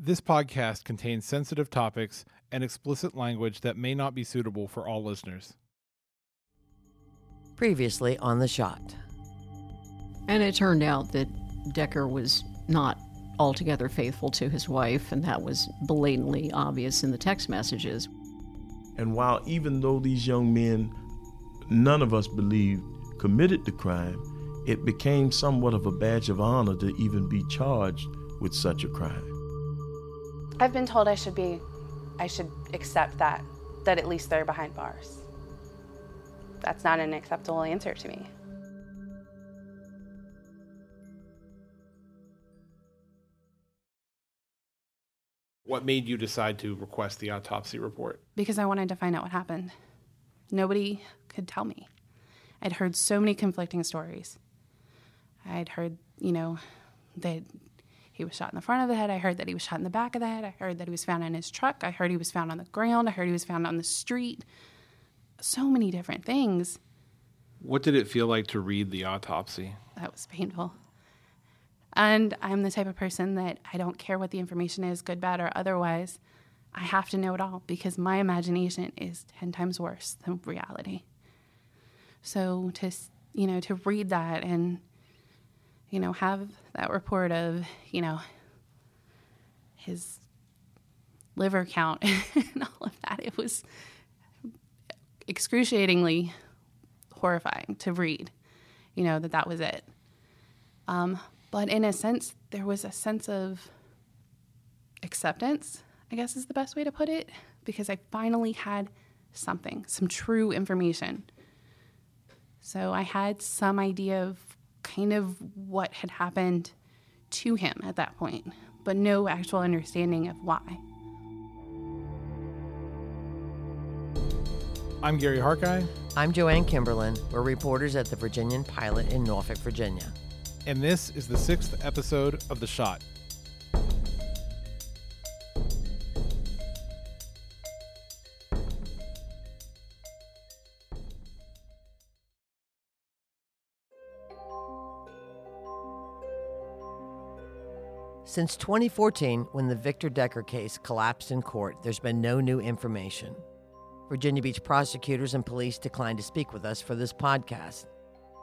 This podcast contains sensitive topics and explicit language that may not be suitable for all listeners. Previously on The Shot. And it turned out that Decker was not altogether faithful to his wife, and that was blatantly obvious in the text messages. And while even though these young men, none of us believed, committed the crime, it became somewhat of a badge of honor to even be charged with such a crime. I've been told I should be, I should accept that, that at least they're behind bars. That's not an acceptable answer to me. What made you decide to request the autopsy report? Because I wanted to find out what happened. Nobody could tell me. I'd heard so many conflicting stories. I'd heard, you know, that he was shot in the front of the head. I heard that he was shot in the back of the head. I heard that he was found in his truck. I heard he was found on the ground. I heard he was found on the street. So many different things. What did it feel like to read the autopsy? That was painful. And I'm the type of person that I don't care what the information is, good, bad, or otherwise. I have to know it all because my imagination is 10 times worse than reality. So to, you know, to read that and you know, have that report of, you know, his liver count and all of that. It was excruciatingly horrifying to read, you know, that that was it. Um, but in a sense, there was a sense of acceptance, I guess is the best way to put it, because I finally had something, some true information. So I had some idea of kind of what had happened to him at that point, but no actual understanding of why. I'm Gary Harki. I'm Joanne Kimberlin. We're reporters at the Virginian Pilot in Norfolk, Virginia. And this is the sixth episode of The Shot. Since 2014, when the Victor Decker case collapsed in court, there's been no new information. Virginia Beach prosecutors and police declined to speak with us for this podcast.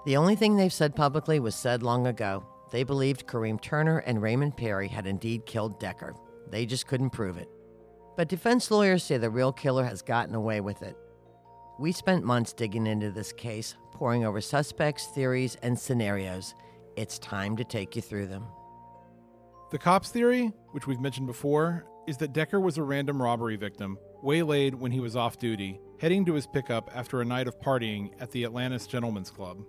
The only thing they've said publicly was said long ago. They believed Kareem Turner and Raymond Perry had indeed killed Decker. They just couldn't prove it. But defense lawyers say the real killer has gotten away with it. We spent months digging into this case, poring over suspects, theories, and scenarios. It's time to take you through them. The cops' theory, which we've mentioned before, is that Decker was a random robbery victim, waylaid when he was off duty, heading to his pickup after a night of partying at the Atlantis Gentlemen's Club.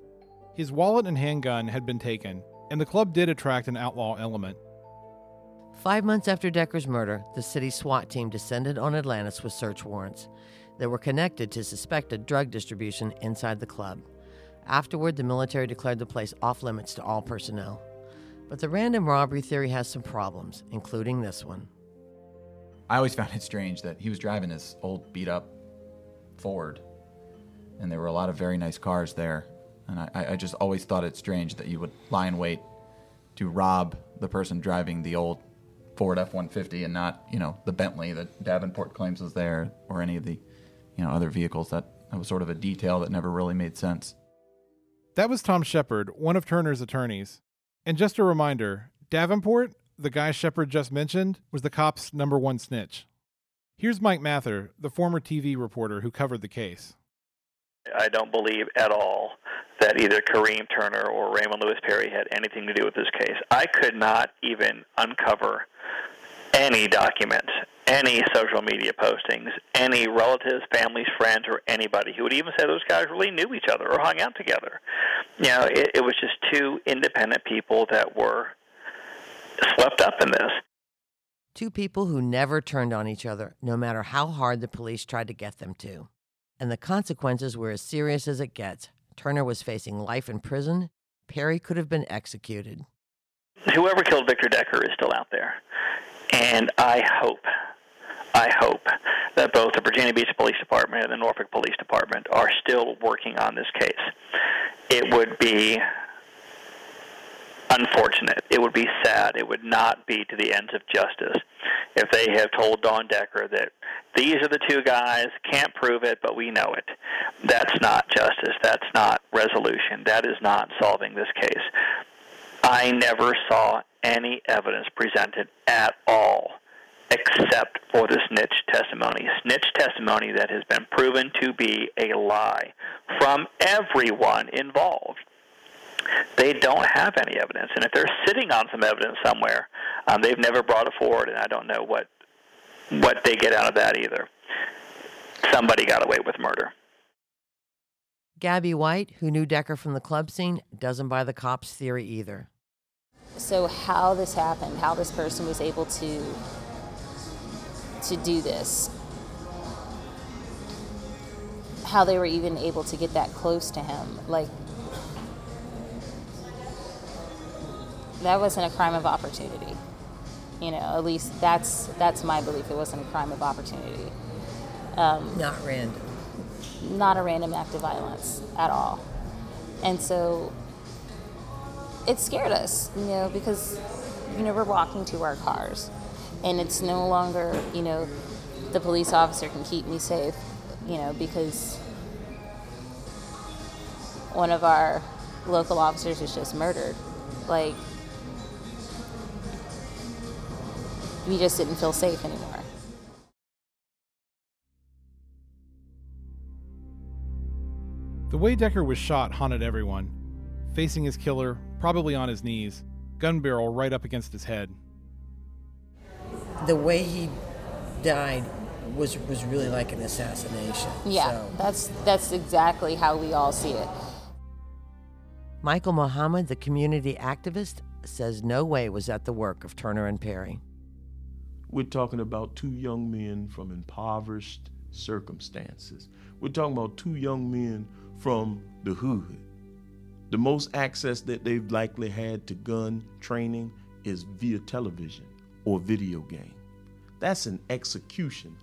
His wallet and handgun had been taken, and the club did attract an outlaw element. Five months after Decker's murder, the city SWAT team descended on Atlantis with search warrants that were connected to suspected drug distribution inside the club. Afterward, the military declared the place off limits to all personnel. But the random robbery theory has some problems, including this one. I always found it strange that he was driving this old beat up Ford, and there were a lot of very nice cars there. And I, I just always thought it strange that you would lie in wait to rob the person driving the old Ford F 150 and not, you know, the Bentley that Davenport claims was there or any of the, you know, other vehicles. That, that was sort of a detail that never really made sense. That was Tom Shepard, one of Turner's attorneys. And just a reminder Davenport, the guy Shepard just mentioned, was the cop's number one snitch. Here's Mike Mather, the former TV reporter who covered the case. I don't believe at all that either Kareem Turner or Raymond Lewis Perry had anything to do with this case. I could not even uncover any documents, any social media postings, any relatives, families, friends, or anybody who would even say those guys really knew each other or hung out together. You know, it, it was just two independent people that were swept up in this. Two people who never turned on each other, no matter how hard the police tried to get them to. And the consequences were as serious as it gets. Turner was facing life in prison. Perry could have been executed. Whoever killed Victor Decker is still out there. And I hope, I hope that both the Virginia Beach Police Department and the Norfolk Police Department are still working on this case. It would be unfortunate. It would be sad. It would not be to the ends of justice if they have told Dawn Decker that these are the two guys, can't prove it, but we know it. That's not justice. That's not resolution. That is not solving this case. I never saw any evidence presented at all except for the snitch testimony. Snitch testimony that has been proven to be a lie from everyone involved. They don't have any evidence, and if they're sitting on some evidence somewhere, um, they've never brought it forward, and I don't know what what they get out of that either. Somebody got away with murder. Gabby White, who knew Decker from the club scene, doesn't buy the cops' theory either. So how this happened, how this person was able to to do this, how they were even able to get that close to him, like that wasn't a crime of opportunity. You know, at least that's that's my belief. It wasn't a crime of opportunity. Um, Not random. not a random act of violence at all. And so it scared us, you know, because you know we're walking to our cars, and it's no longer you know the police officer can keep me safe, you know, because one of our local officers was just murdered. Like we just didn't feel safe anymore. The way Decker was shot haunted everyone. Facing his killer, probably on his knees, gun barrel right up against his head. The way he died was was really like an assassination. Yeah, So- that's that's exactly how we all see it. Michael Mohammed, the community activist, says no way was that the work of Turner and Perry. We're talking about two young men from impoverished circumstances. We're talking about two young men from the hood. The most access that they've likely had to gun training is via television or video game. That's an execution.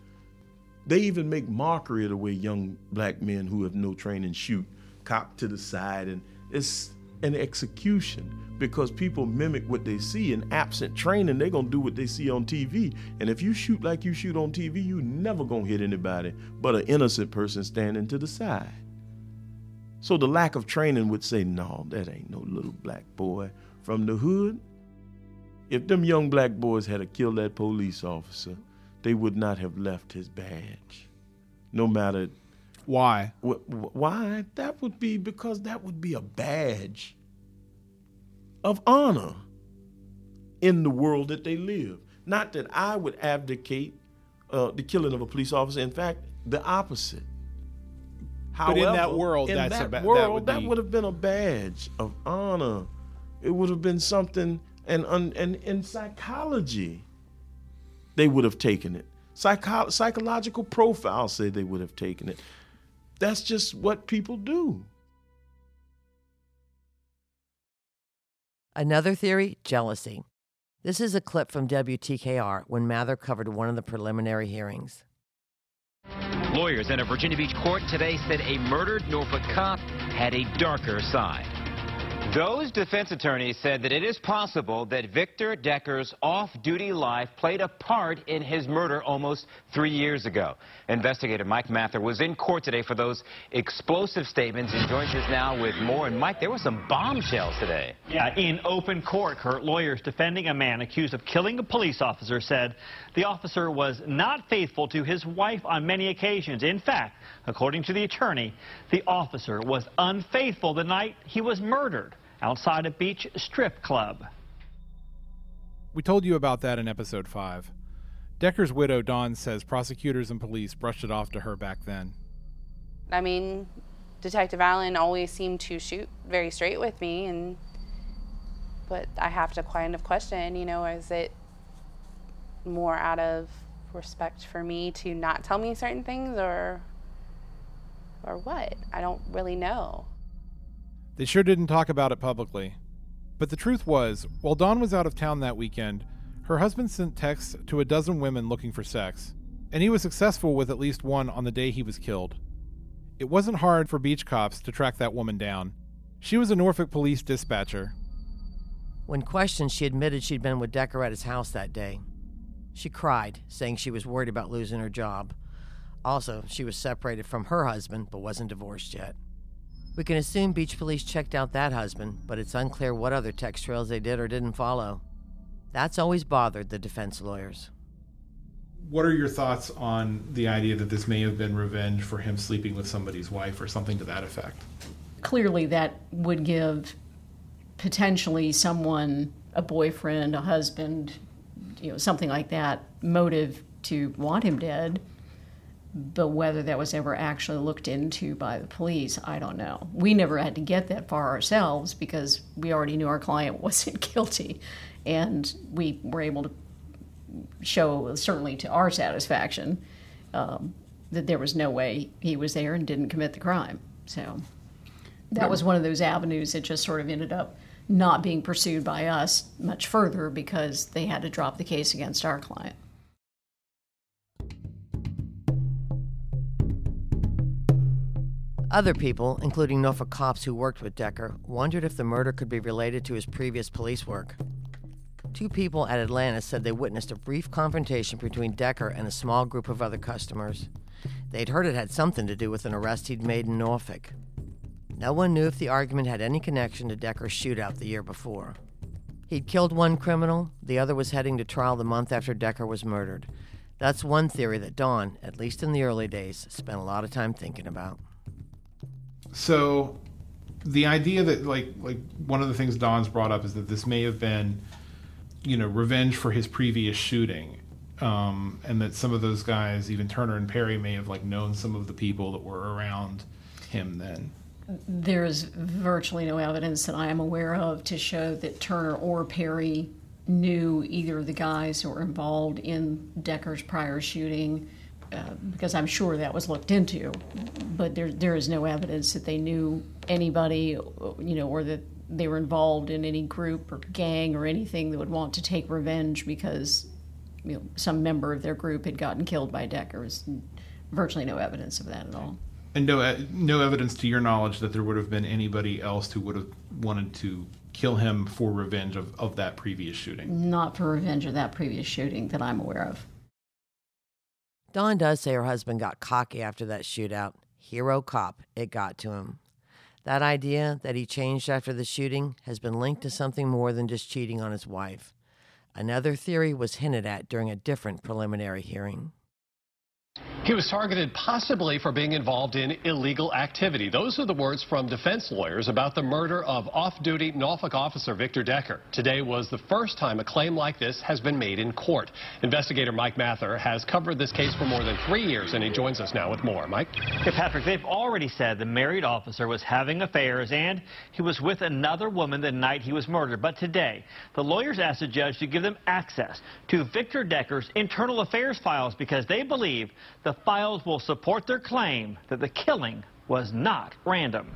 They even make mockery of the way young black men who have no training shoot, cop to the side, and it's an execution because people mimic what they see. And absent training, they're gonna do what they see on TV. And if you shoot like you shoot on TV, you never gonna hit anybody but an innocent person standing to the side. So the lack of training would say, no, that ain't no little black boy from the hood. If them young black boys had to kill that police officer, they would not have left his badge. No matter Why? wh- wh- why, that would be because that would be a badge of honor in the world that they live. Not that I would abdicate uh, the killing of a police officer. In fact, the opposite. But in that However, world, in that's a that ba- that world, would that would have been a badge of honor. It would have been something, and and, and in psychology, they would have taken it. Psycho- psychological profiles say they would have taken it. That's just what people do. Another theory jealousy. This is a clip from WTKR when Mather covered one of the preliminary hearings. Lawyers in a Virginia Beach court today said a murdered Norfolk cop had a darker side. Those defense attorneys said that it is possible that Victor Decker's off-duty life played a part in his murder almost three years ago. Investigator Mike Mather was in court today for those explosive statements and joins us now with more. And Mike, there were some bombshells today. Yeah, in open court, Kurt, lawyers defending a man accused of killing a police officer said the officer was not faithful to his wife on many occasions. In fact, according to the attorney, the officer was unfaithful the night he was murdered outside a beach strip club. We told you about that in episode 5. Decker's widow, Dawn, says prosecutors and police brushed it off to her back then. I mean, Detective Allen always seemed to shoot very straight with me, and but I have to kind of question, you know, is it more out of respect for me to not tell me certain things, or or what? I don't really know. They sure didn't talk about it publicly. But the truth was, while Dawn was out of town that weekend, her husband sent texts to a dozen women looking for sex, and he was successful with at least one on the day he was killed. It wasn't hard for beach cops to track that woman down. She was a Norfolk police dispatcher. When questioned, she admitted she'd been with Decker at his house that day. She cried, saying she was worried about losing her job. Also, she was separated from her husband but wasn't divorced yet. We can assume beach police checked out that husband, but it's unclear what other text trails they did or didn't follow. That's always bothered the defense lawyers. What are your thoughts on the idea that this may have been revenge for him sleeping with somebody's wife or something to that effect? Clearly, that would give potentially someone, a boyfriend, a husband, you know, something like that, motive to want him dead. But whether that was ever actually looked into by the police, I don't know. We never had to get that far ourselves because we already knew our client wasn't guilty. And we were able to show, certainly to our satisfaction, um, that there was no way he was there and didn't commit the crime. So that was one of those avenues that just sort of ended up not being pursued by us much further because they had to drop the case against our client. Other people, including Norfolk cops who worked with Decker, wondered if the murder could be related to his previous police work. Two people at Atlantis said they witnessed a brief confrontation between Decker and a small group of other customers. They'd heard it had something to do with an arrest he'd made in Norfolk. No one knew if the argument had any connection to Decker's shootout the year before. He'd killed one criminal, the other was heading to trial the month after Decker was murdered. That's one theory that Dawn, at least in the early days, spent a lot of time thinking about. So the idea that like like one of the things Dawn's brought up is that this may have been you know revenge for his previous shooting um, and that some of those guys even Turner and Perry may have like known some of the people that were around him then. There's virtually no evidence that I am aware of to show that Turner or Perry knew either of the guys who were involved in Decker's prior shooting, uh, because I'm sure that was looked into. But there, there is no evidence that they knew anybody, you know, or that they were involved in any group or gang or anything that would want to take revenge because, you know, some member of their group had gotten killed by Deckers. Virtually no evidence of that at all. and no e- no evidence to your knowledge that there would have been anybody else who would have wanted to kill him for revenge of, of that previous shooting Not for revenge of that previous shooting that I'm aware of. Dawn does say her husband got cocky after that shootout. Hero cop, it got to him. That idea that he changed after the shooting has been linked to something more than just cheating on his wife. Another theory was hinted at during a different preliminary hearing. He was targeted possibly for being involved in illegal activity. Those are the words from defense lawyers about the murder of off-duty Norfolk officer Victor Decker. Today was the first time a claim like this has been made in court. Investigator Mike Mather has covered this case for more than three years, and he joins us now with more. Mike? Patrick, they've already said the married officer was having affairs and he was with another woman the night he was murdered. But today, the lawyers asked the judge to give them access to Victor Decker's internal affairs files because they believe the files will support their claim that the killing was not random.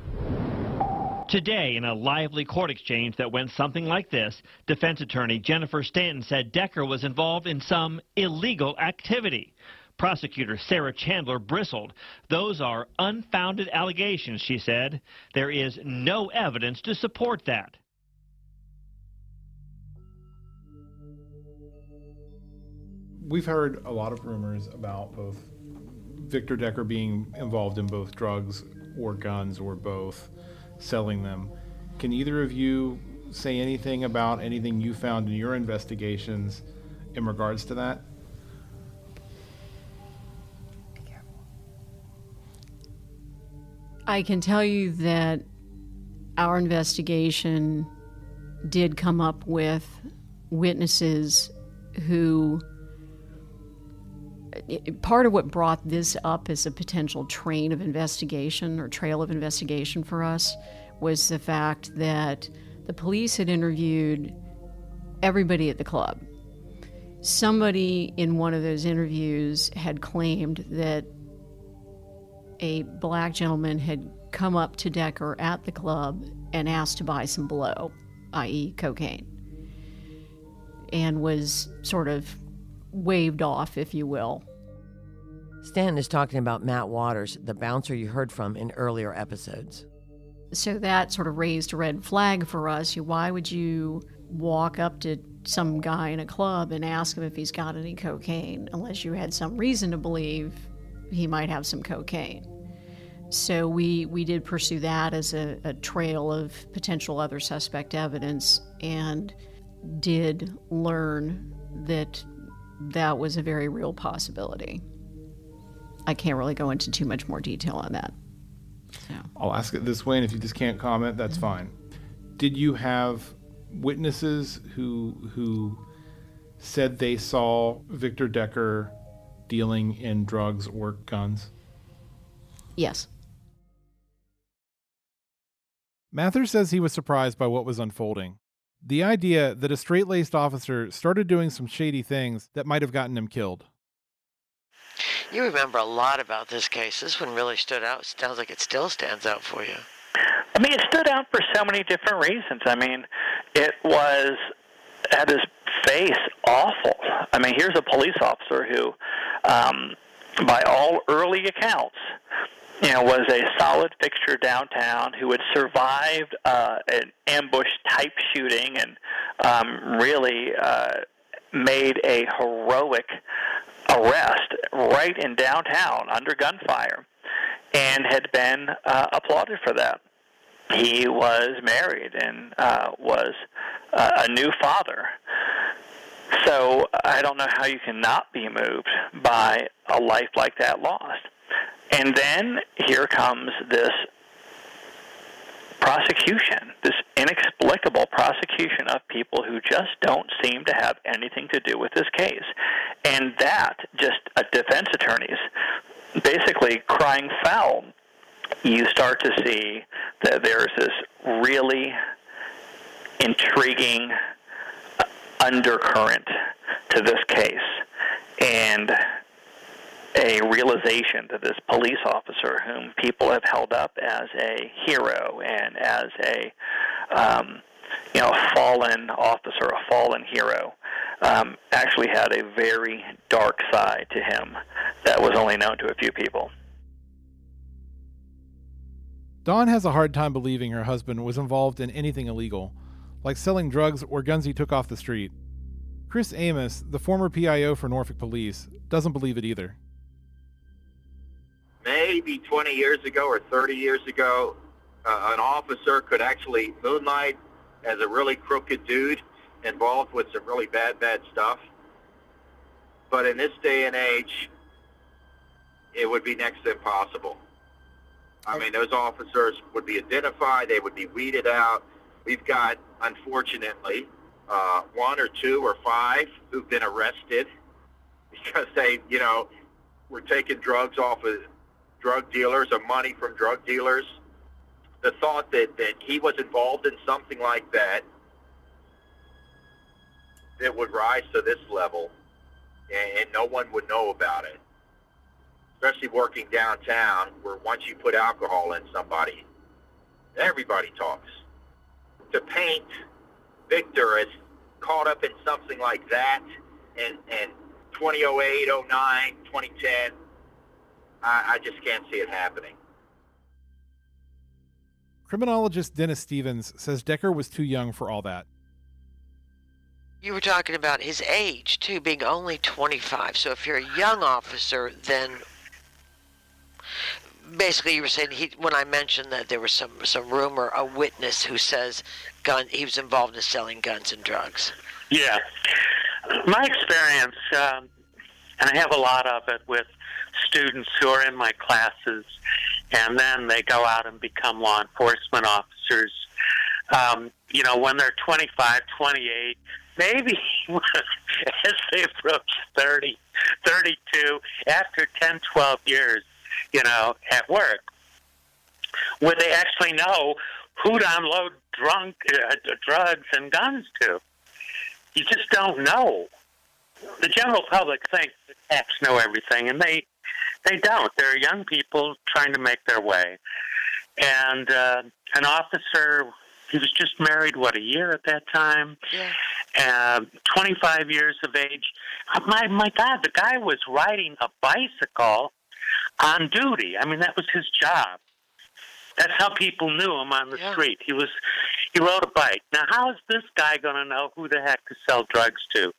Today, in a lively court exchange that went something like this, defense attorney Jennifer Stanton said Decker was involved in some illegal activity. Prosecutor Sarah Chandler bristled. Those are unfounded allegations, she said. There is no evidence to support that. we've heard a lot of rumors about both Victor Decker being involved in both drugs or guns or both, selling them. Can either of you say anything about anything you found in your investigations in regards to that? I can tell you that our investigation did come up with witnesses who. Part of what brought this up as a potential train of investigation or trail of investigation for us was the fact that the police had interviewed everybody at the club. Somebody in one of those interviews had claimed that a black gentleman had come up to Decker at the club and asked to buy some blow, i.e., cocaine, and was sort of waved off, if you will. Stanton is talking about Matt Waters, the bouncer you heard from in earlier episodes. So that sort of raised a red flag for us. Why would you walk up to some guy in a club and ask him if he's got any cocaine, unless you had some reason to believe he might have some cocaine. So we, we did pursue that as a, a trail of potential other suspect evidence and did learn that that was a very real possibility. I can't really go into too much more detail on that. I'll ask it this way, and if you just can't comment, that's mm-hmm. fine. Did you have witnesses who who said they saw Victor Decker dealing in drugs or guns? Yes. Mather says he was surprised by what was unfolding. The idea that a straight laced officer started doing some shady things that might have gotten him killed. You remember a lot about this case. This one really stood out. Sounds like it still stands out for you. I mean, it stood out for so many different reasons. I mean, it was at his face awful. I mean, here's a police officer who, um, by all early accounts, you know, was a solid fixture downtown who had survived uh, an ambush type shooting and um, really uh, made a heroic arrest right in downtown under gunfire and had been uh, applauded for that. He was married and uh, was uh, a new father. So I don't know how you can not be moved by a life like that lost. And then here comes this prosecution, this inexplicable prosecution of people who just don't seem to have anything to do with this case. And that, just a defense attorneys basically crying foul, you start to see that there's this really intriguing undercurrent to this case. And a realization that this police officer, whom people have held up as a hero and as a um, you know fallen officer, a fallen hero, um, actually had a very dark side to him that was only known to a few people. Dawn has a hard time believing her husband was involved in anything illegal, like selling drugs or guns he took off the street. Chris Amos, the former PIO for Norfolk Police, doesn't believe it either maybe 20 years ago or 30 years ago, uh, an officer could actually moonlight as a really crooked dude involved with some really bad, bad stuff. But in this day and age, it would be next to impossible. I mean, those officers would be identified. They would be weeded out. We've got, unfortunately, uh, one or two or five who've been arrested because they, you know, were taking drugs off of drug dealers or money from drug dealers. The thought that, that he was involved in something like that that would rise to this level and, and no one would know about it. Especially working downtown where once you put alcohol in somebody, everybody talks. To paint Victor as caught up in something like that and, and 2008, 09, 2010, I, I just can't see it happening. Criminologist Dennis Stevens says Decker was too young for all that. You were talking about his age, too, being only 25. So if you're a young officer, then basically you were saying he, when I mentioned that there was some, some rumor, a witness who says gun, he was involved in selling guns and drugs. Yeah. My experience, um, and I have a lot of it with students who are in my classes, and then they go out and become law enforcement officers. Um, you know, when they're 25, 28, maybe as they approach 30, 32, after 10, 12 years, you know, at work, would they actually know who to unload drunk uh, drugs and guns to. You just don't know. The general public thinks the cops know everything, and they they don't. They're young people trying to make their way. And uh, an officer, he was just married, what, a year at that time? Yeah. Uh, 25 years of age. My, my God, the guy was riding a bicycle on duty. I mean, that was his job. That's how people knew him on the street. He was he rode a bike. Now, how is this guy going to know who the heck to sell drugs to?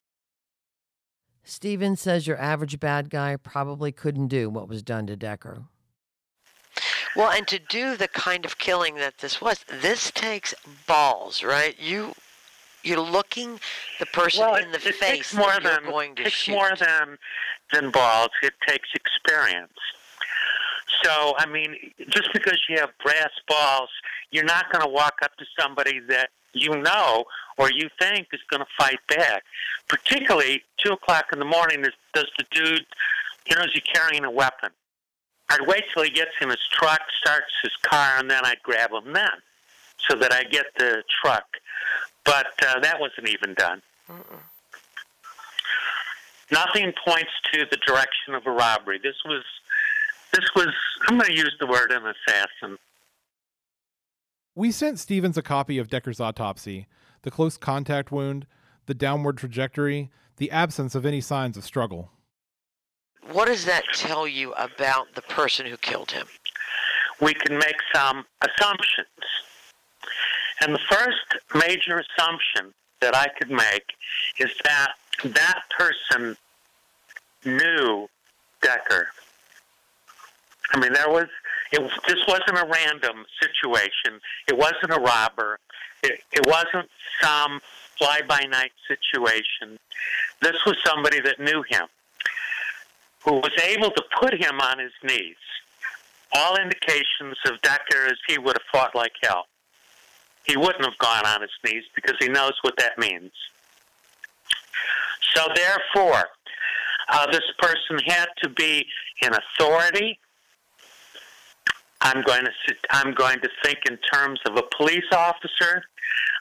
Steven says your average bad guy probably couldn't do what was done to Decker. Well, and to do the kind of killing that this was, this takes balls, right? You you're looking the person well, in the it, it face takes more that you're than going to it takes shoot. more than than balls. It takes experience. So, I mean, just because you have brass balls, you're not going to walk up to somebody that you know or you think is going to fight back. Particularly two o'clock in the morning. Is, does the dude, you know, is he carrying a weapon? I'd wait till he gets in his truck, starts his car, and then I'd grab him then, so that I get the truck. But uh, that wasn't even done. Nothing points to the direction of a robbery. This was, this was. I'm going to use the word an assassin. We sent Stevens a copy of Decker's autopsy, the close contact wound, the downward trajectory, the absence of any signs of struggle. What does that tell you about the person who killed him? we can make some assumptions. And the first major assumption that I could make is that that person knew Decker. I mean, there was it. This wasn't a random situation. It wasn't a robber. It, it wasn't some fly-by-night situation. This was somebody that knew him, who was able to put him on his knees. All indications of Decker is he would have fought like hell. He wouldn't have gone on his knees because he knows what that means. So therefore, uh, this person had to be in authority. I'm going to sit, I'm going to think in terms of a police officer.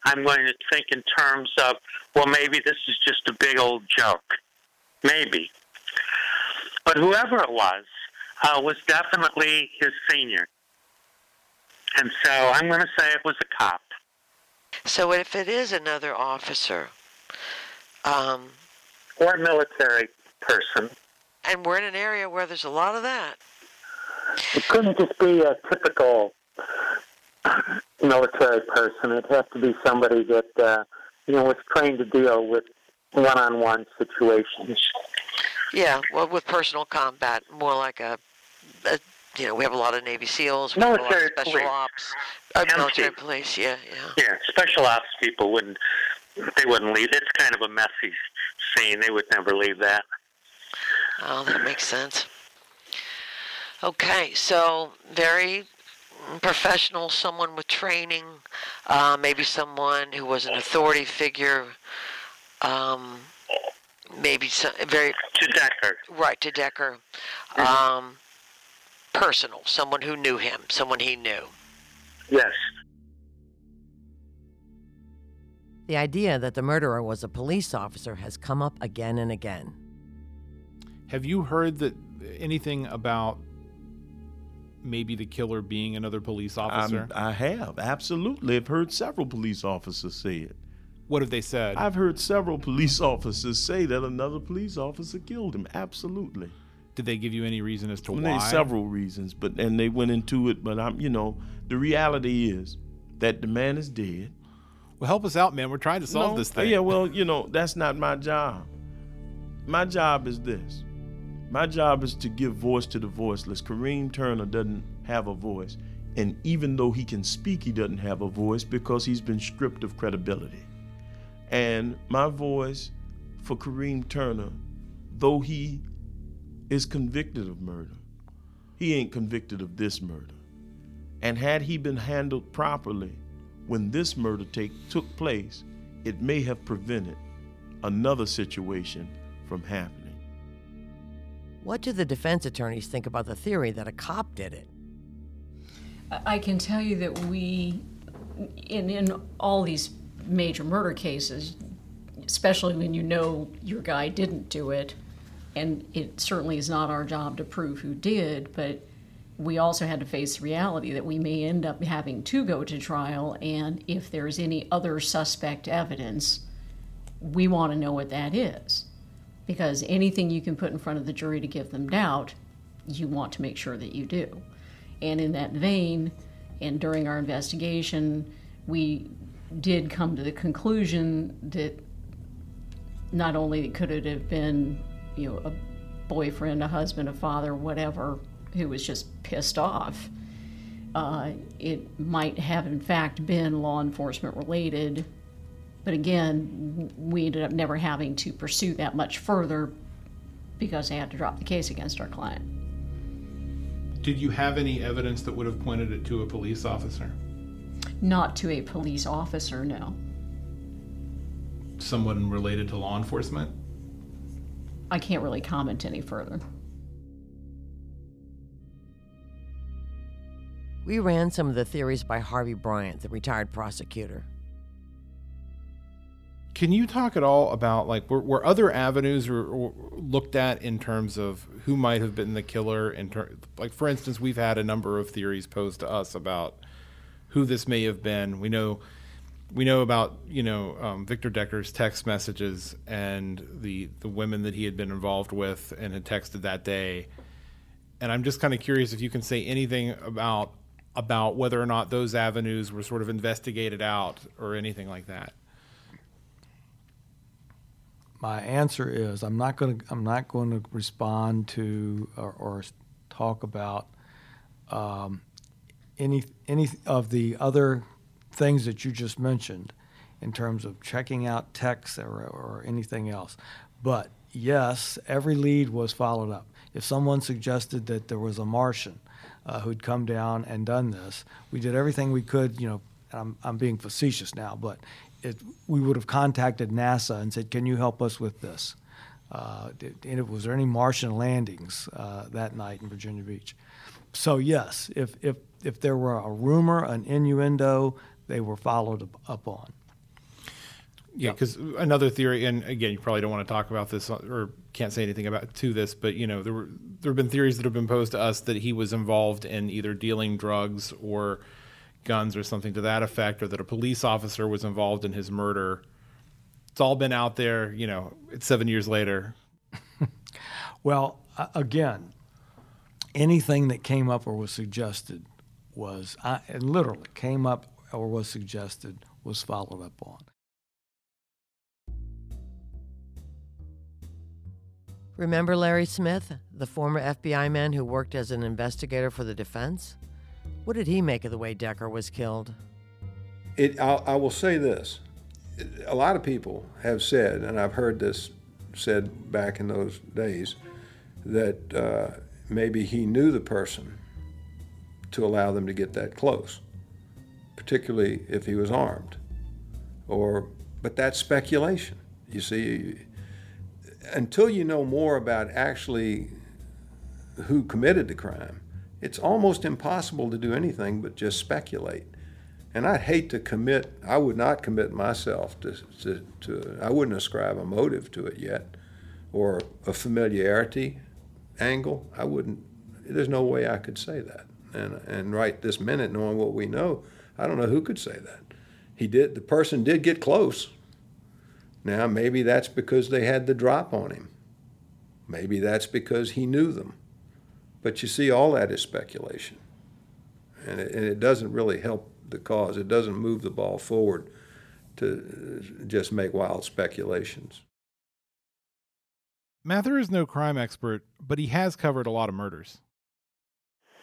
I'm going to think in terms of well, maybe this is just a big old joke, maybe. But whoever it was uh, was definitely his senior, and so I'm going to say it was a cop. So if it is another officer, um, or a military person, and we're in an area where there's a lot of that, It couldn't just be a typical military person. It has to be somebody that uh, you know was trained to deal with one-on-one situations. yeah, well, with personal combat, more like a, a you know, we have a lot of Navy SEALs, we have a lot of Military special police. ops, uh, military police, yeah, yeah. Yeah, special ops people wouldn't. They wouldn't leave. It's kind of a messy scene. They would never leave that. Oh, that makes sense. Okay, so very professional, someone with training, uh, maybe someone who was an authority figure, um, maybe some, very to Decker. Right to Decker. Um, personal, someone who knew him, someone he knew. Yes. The idea that the murderer was a police officer has come up again and again. Have you heard that anything about maybe the killer being another police officer? I'm- I have absolutely. I've heard several police officers say it. What have they said? I've heard several police officers say that another police officer killed him. Absolutely. Did they give you any reason as to Well, why? Several reasons, but and they went into it. But I'm, you know, the reality is that the man is dead. Well, help us out, man. We're trying to solve No, this thing. Yeah, well, you know, that's not my job. My job is this. My job is to give voice to the voiceless. Kareem Turner doesn't have a voice. And even though he can speak, he doesn't have a voice because he's been stripped of credibility. And my voice for Kareem Turner, though he is convicted of murder, he ain't convicted of this murder. And had he been handled properly when this murder take, took place, it may have prevented another situation from happening. What do the defense attorneys think about the theory that a cop did it? I can tell you that we, in, in all these major murder cases, especially when you know your guy didn't do it, and it certainly is not our job to prove who did, but we also had to face the reality that we may end up having to go to trial, and if there's any other suspect evidence, we want to know what that is. Because anything you can put in front of the jury to give them doubt, you want to make sure that you do. And in that vein, and during our investigation, we did come to the conclusion that not only could it have been, you know, a boyfriend, a husband, a father, whatever, who was just pissed off. Uh, it might have, in fact, been law enforcement related. But again, we ended up never having to pursue that much further because they had to drop the case against our client. Did you have any evidence that would have pointed it to a police officer? Not to a police officer, no. Someone related to law enforcement? I can't really comment any further. We ran some of the theories by Harvey Bryant, the retired prosecutor. Can you talk at all about like were, were other avenues or, or looked at in terms of who might have been the killer? In ter- like for instance, we've had a number of theories posed to us about who this may have been. We know we know about you know um, Victor Decker's text messages and the the women that he had been involved with and had texted that day. And I'm just kind of curious if you can say anything about about whether or not those avenues were sort of investigated out or anything like that. My answer is I'm not going to I'm not going to respond to or, or talk about um, any any of the other things that you just mentioned in terms of checking out texts or, or anything else. But yes, every lead was followed up. If someone suggested that there was a Martian uh, who'd come down and done this, we did everything we could. You know, I'm, I'm being facetious now, but it, we would have contacted NASA and said, "Can you help us with this?" Uh, and it, was there any Martian landings uh, that night in Virginia Beach? So yes, if if if there were a rumor, an innuendo, they were followed up on. Yeah, because another theory, and again, you probably don't want to talk about this or can't say anything about to this, but you know, there were there have been theories that have been posed to us that he was involved in either dealing drugs or guns or something to that effect, or that a police officer was involved in his murder. It's all been out there, you know. It's seven years later. well, again, anything that came up or was suggested was, I, literally came up or was suggested was followed up on. Remember Larry Smith, the former FBI man who worked as an investigator for the defense? What did he make of the way Decker was killed? It, I, I will say this. A lot of people have said, and I've heard this said back in those days, that uh, maybe he knew the person to allow them to get that close, particularly if he was armed. Or, but that's speculation. You see, until you know more about actually who committed the crime, it's almost impossible to do anything but just speculate. And I'd hate to commit, I would not commit myself to, to, to, I wouldn't ascribe a motive to it yet or a familiarity angle. I wouldn't, there's no way I could say that. And, and right this minute, knowing what we know, I don't know who could say that. He did, the person did get close. Now, maybe that's because they had the drop on him. Maybe that's because he knew them. But you see, all that is speculation. And it, and it doesn't really help the cause, it doesn't move the ball forward to uh, just make wild speculations. Mather is no crime expert, but he has covered a lot of murders.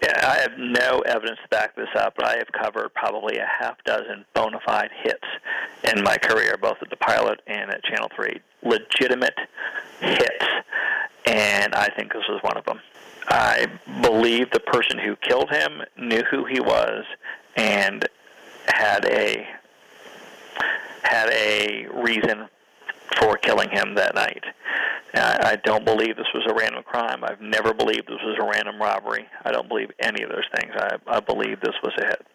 Yeah, I have no evidence to back this up, but I have covered probably a half dozen bona fide hits in my career, both at the pilot and at Channel 3. Legitimate hits, and I think this was one of them. I believe the person who killed him knew who he was and had a had a reason for killing him that night. I, don't believe this was a random crime. I've never believed this was a random robbery. I don't believe any of those things. I, I believe this was a hit.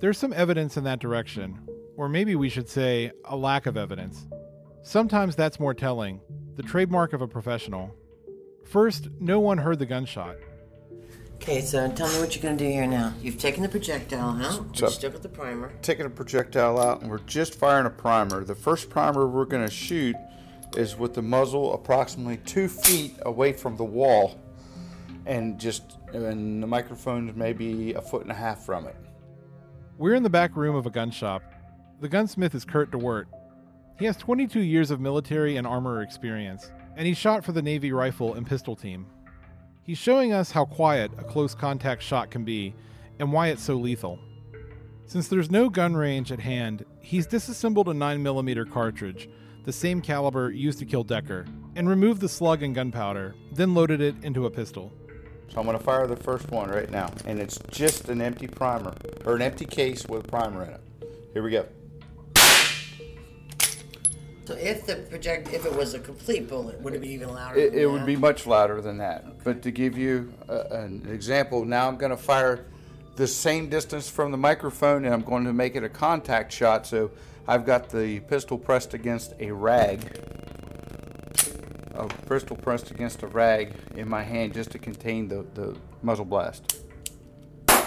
There's some evidence in that direction, or maybe we should say a lack of evidence. Sometimes that's more telling, the trademark of a professional. First, no one heard the gunshot. Okay, so tell me what you're going to do here now. You've taken the projectile out. So- you still got the primer. taking a projectile out and we're just firing a primer. The first primer we're going to shoot is with the muzzle approximately two feet away from the wall and just and the microphone is maybe a foot and a half from it. We're in the back room of a gun shop. The gunsmith is Kurt DeWert. He has 22 years of military and armor experience, and he shot for the Navy rifle and pistol team. He's showing us how quiet a close contact shot can be and why it's so lethal. Since there's no gun range at hand, he's disassembled a 9mm cartridge, the same caliber used to kill Decker, and removed the slug and gunpowder, then loaded it into a pistol. So I'm going to fire the first one right now, and it's just an empty primer, or an empty case with primer in it. Here we go. So if the project, if it was a complete bullet, would it be even louder? It, than it would that? be much louder than that. But to give you a, an example, now I'm going to fire the same distance from the microphone, and I'm going to make it a contact shot. So I've got the pistol pressed against a rag, a pistol pressed against a rag in my hand just to contain the, the muzzle blast. Big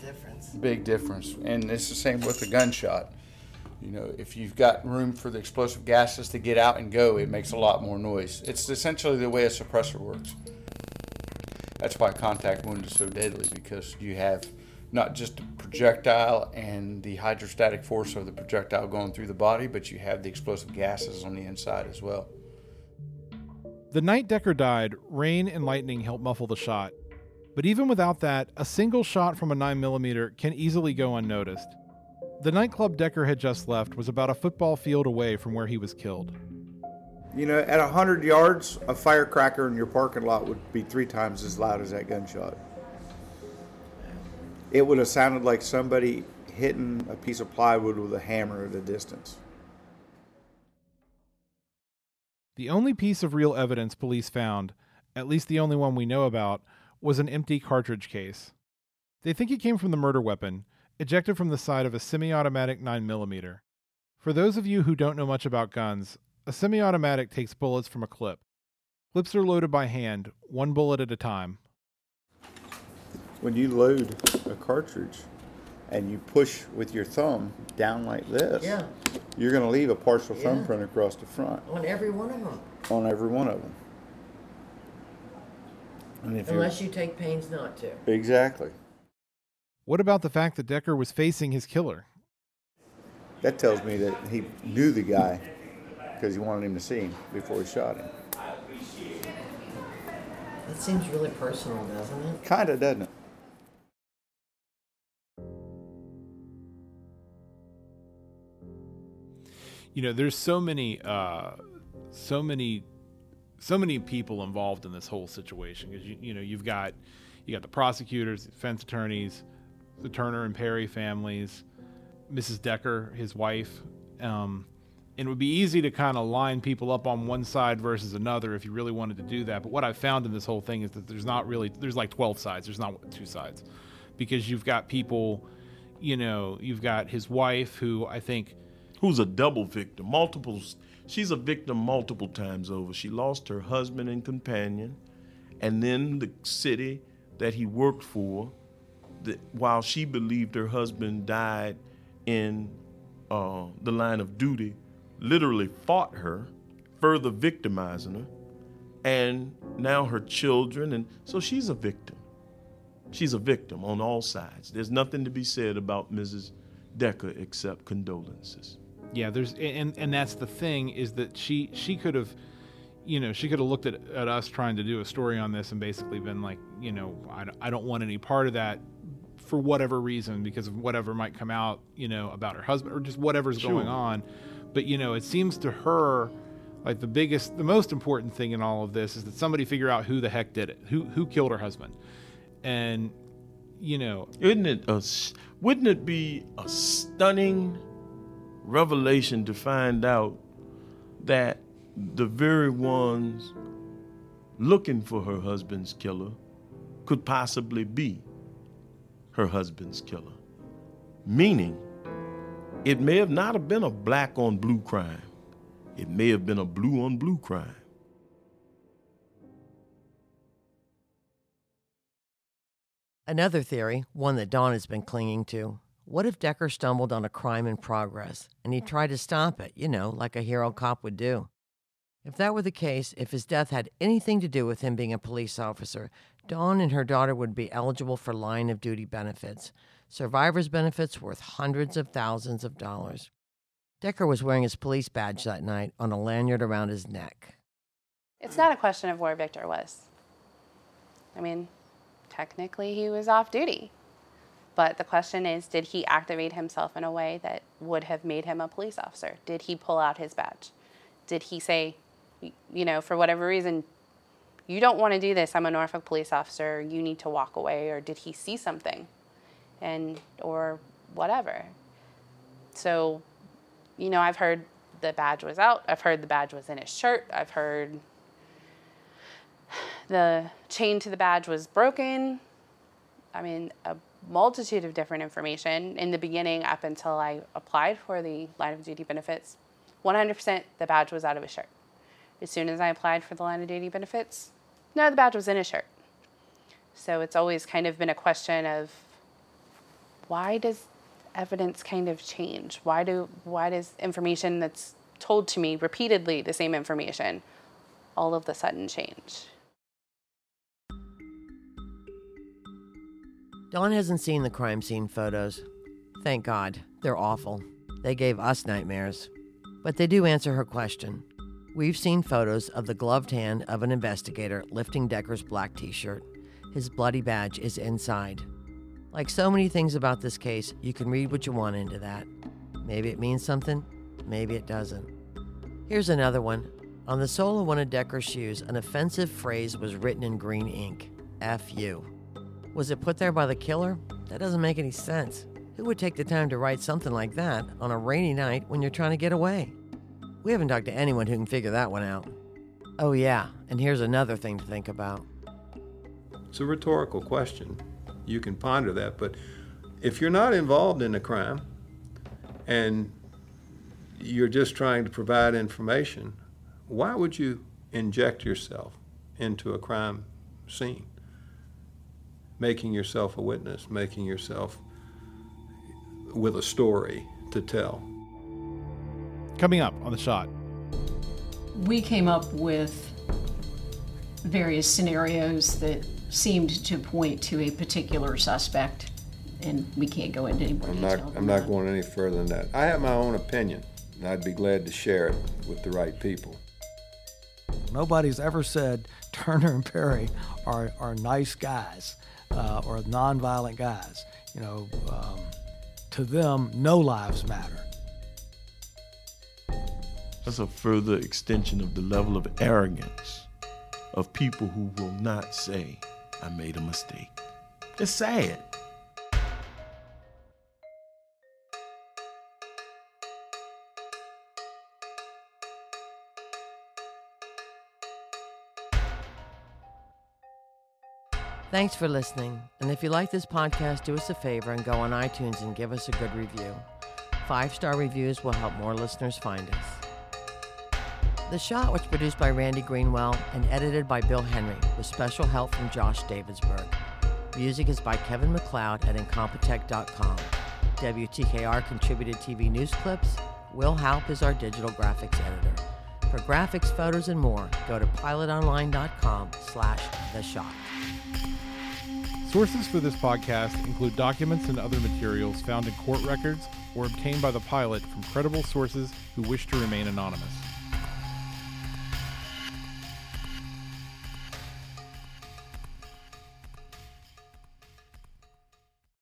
difference. Big difference. And it's the same with the gunshot. You know, if you've got room for the explosive gases to get out and go, it makes a lot more noise. It's essentially the way a suppressor works. That's why contact wound is so deadly because you have not just the projectile and the hydrostatic force of the projectile going through the body, but you have the explosive gases on the inside as well. The night Decker died, rain and lightning helped muffle the shot. But even without that, a single shot from a 9mm can easily go unnoticed. The nightclub Decker had just left was about a football field away from where he was killed. You know, at 100 yards, a firecracker in your parking lot would be three times as loud as that gunshot. It would have sounded like somebody hitting a piece of plywood with a hammer at a distance. The only piece of real evidence police found, at least the only one we know about, was an empty cartridge case. They think it came from the murder weapon, ejected from the side of a semi automatic 9mm. For those of you who don't know much about guns, a semi automatic takes bullets from a clip. Clips are loaded by hand, one bullet at a time. When you load a cartridge and you push with your thumb down like this, Yeah. you're going to leave a partial Yeah. thumbprint across the front On every one of them. on every one of them. And if Unless you take pains not to. exactly, What about the fact that Decker was facing his killer? that tells me that he knew the guy because he wanted him to see him before he shot him. That seems really personal, doesn't it? Kind of, doesn't it? you know there's so many uh so many so many people involved in this whole situation because you, you know you've got you got the prosecutors defense attorneys the turner and perry families mrs decker his wife um, it would be easy to kind of line people up on one side versus another if you really wanted to do that but what i've found in this whole thing is that there's not really there's like 12 sides there's not two sides because you've got people you know you've got his wife who i think who's a double victim, multiple. She's a victim multiple times over. She lost her husband and companion, and then the city that he worked for. That while she believed her husband died in uh, the line of duty, literally fought her, further victimizing her, and now her children, and so she's a victim. She's a victim on all sides. There's nothing to be said about Mrs. Decker except condolences. Yeah, there's and and that's the thing is that she she could have, you know, she could have looked at, at us trying to do a story on this and basically been like, you know, I, I don't want any part of that for whatever reason because of whatever might come out, you know, about her husband or just whatever's Sure. going on. But you know, it seems to her like the biggest, the most important thing in all of this is that somebody figure out who the heck did it, who who killed her husband, and you know, Isn't it a, wouldn't it be a stunning revelation to find out that the very ones looking for her husband's killer could possibly be her husband's killer? Meaning, it may have not have been a black on blue crime. It may have been a blue on blue crime. Another theory, one that Dawn has been clinging to. What if Decker stumbled on a crime in progress and he tried to stop it, you know, like a hero cop would do? If that were the case, if his death had anything to do with him being a police officer, Dawn and her daughter would be eligible for line of duty benefits, survivor's benefits worth hundreds of thousands of dollars. Decker was wearing his police badge that night on a lanyard around his neck. It's not a question of where Victor was. I mean, technically he was off duty. But the question is did he activate himself in a way that would have made him a police officer? Did he pull out his badge? Did he say, you know, for whatever reason, you don't want to do this. I'm a Norfolk police officer. You need to walk away. Or did he see something? And, or whatever. So, you know, I've heard the badge was out. I've heard the badge was in his shirt. I've heard the chain to the badge was broken. I mean, a multitude of different information in the beginning up until I applied for the line of duty benefits. 100% the badge was out of his shirt. As soon as I applied for the line of duty benefits, no, the badge was in his shirt. So it's always kind of been a question of why does evidence kind of change? Why do why does information that's told to me repeatedly the same information all of the sudden change? Dawn hasn't seen the crime scene photos. Thank God. They're awful. They gave us nightmares. But they do answer her question. We've seen photos of the gloved hand of an investigator lifting Decker's black t shirt. His bloody badge is inside. Like so many things about this case, you can read what you want into that. Maybe it means something, maybe it doesn't. Here's another one. On the sole of one of Decker's shoes, an offensive phrase was written in green ink F you. Was it put there by the killer? That doesn't make any sense. Who would take the time to write something like that on a rainy night when you're trying to get away? We haven't talked to anyone who can figure that one out. Oh, yeah, and here's another thing to think about. It's a rhetorical question. You can ponder that, but if you're not involved in a crime and you're just trying to provide information, why would you inject yourself into a crime scene? making yourself a witness, making yourself with a story to tell. Coming up on the shot. We came up with various scenarios that seemed to point to a particular suspect, and we can't go into any more I'm detail. not. I'm not going any further than that. I have my own opinion, and I'd be glad to share it with the right people. Nobody's ever said Turner and Perry are, are nice guys uh, or nonviolent guys. You know, um, to them, no lives matter. That's a further extension of the level of arrogance of people who will not say, I made a mistake. It's sad. Thanks for listening. And if you like this podcast, do us a favor and go on iTunes and give us a good review. Five star reviews will help more listeners find us. The Shot was produced by Randy Greenwell and edited by Bill Henry, with special help from Josh Davidsburg. Music is by Kevin MacLeod at Incompetech.com. WTKR contributed TV news clips. Will Halp is our digital graphics editor. For graphics, photos, and more, go to pilotonline.com slash the shot. Sources for this podcast include documents and other materials found in court records or obtained by the pilot from credible sources who wish to remain anonymous.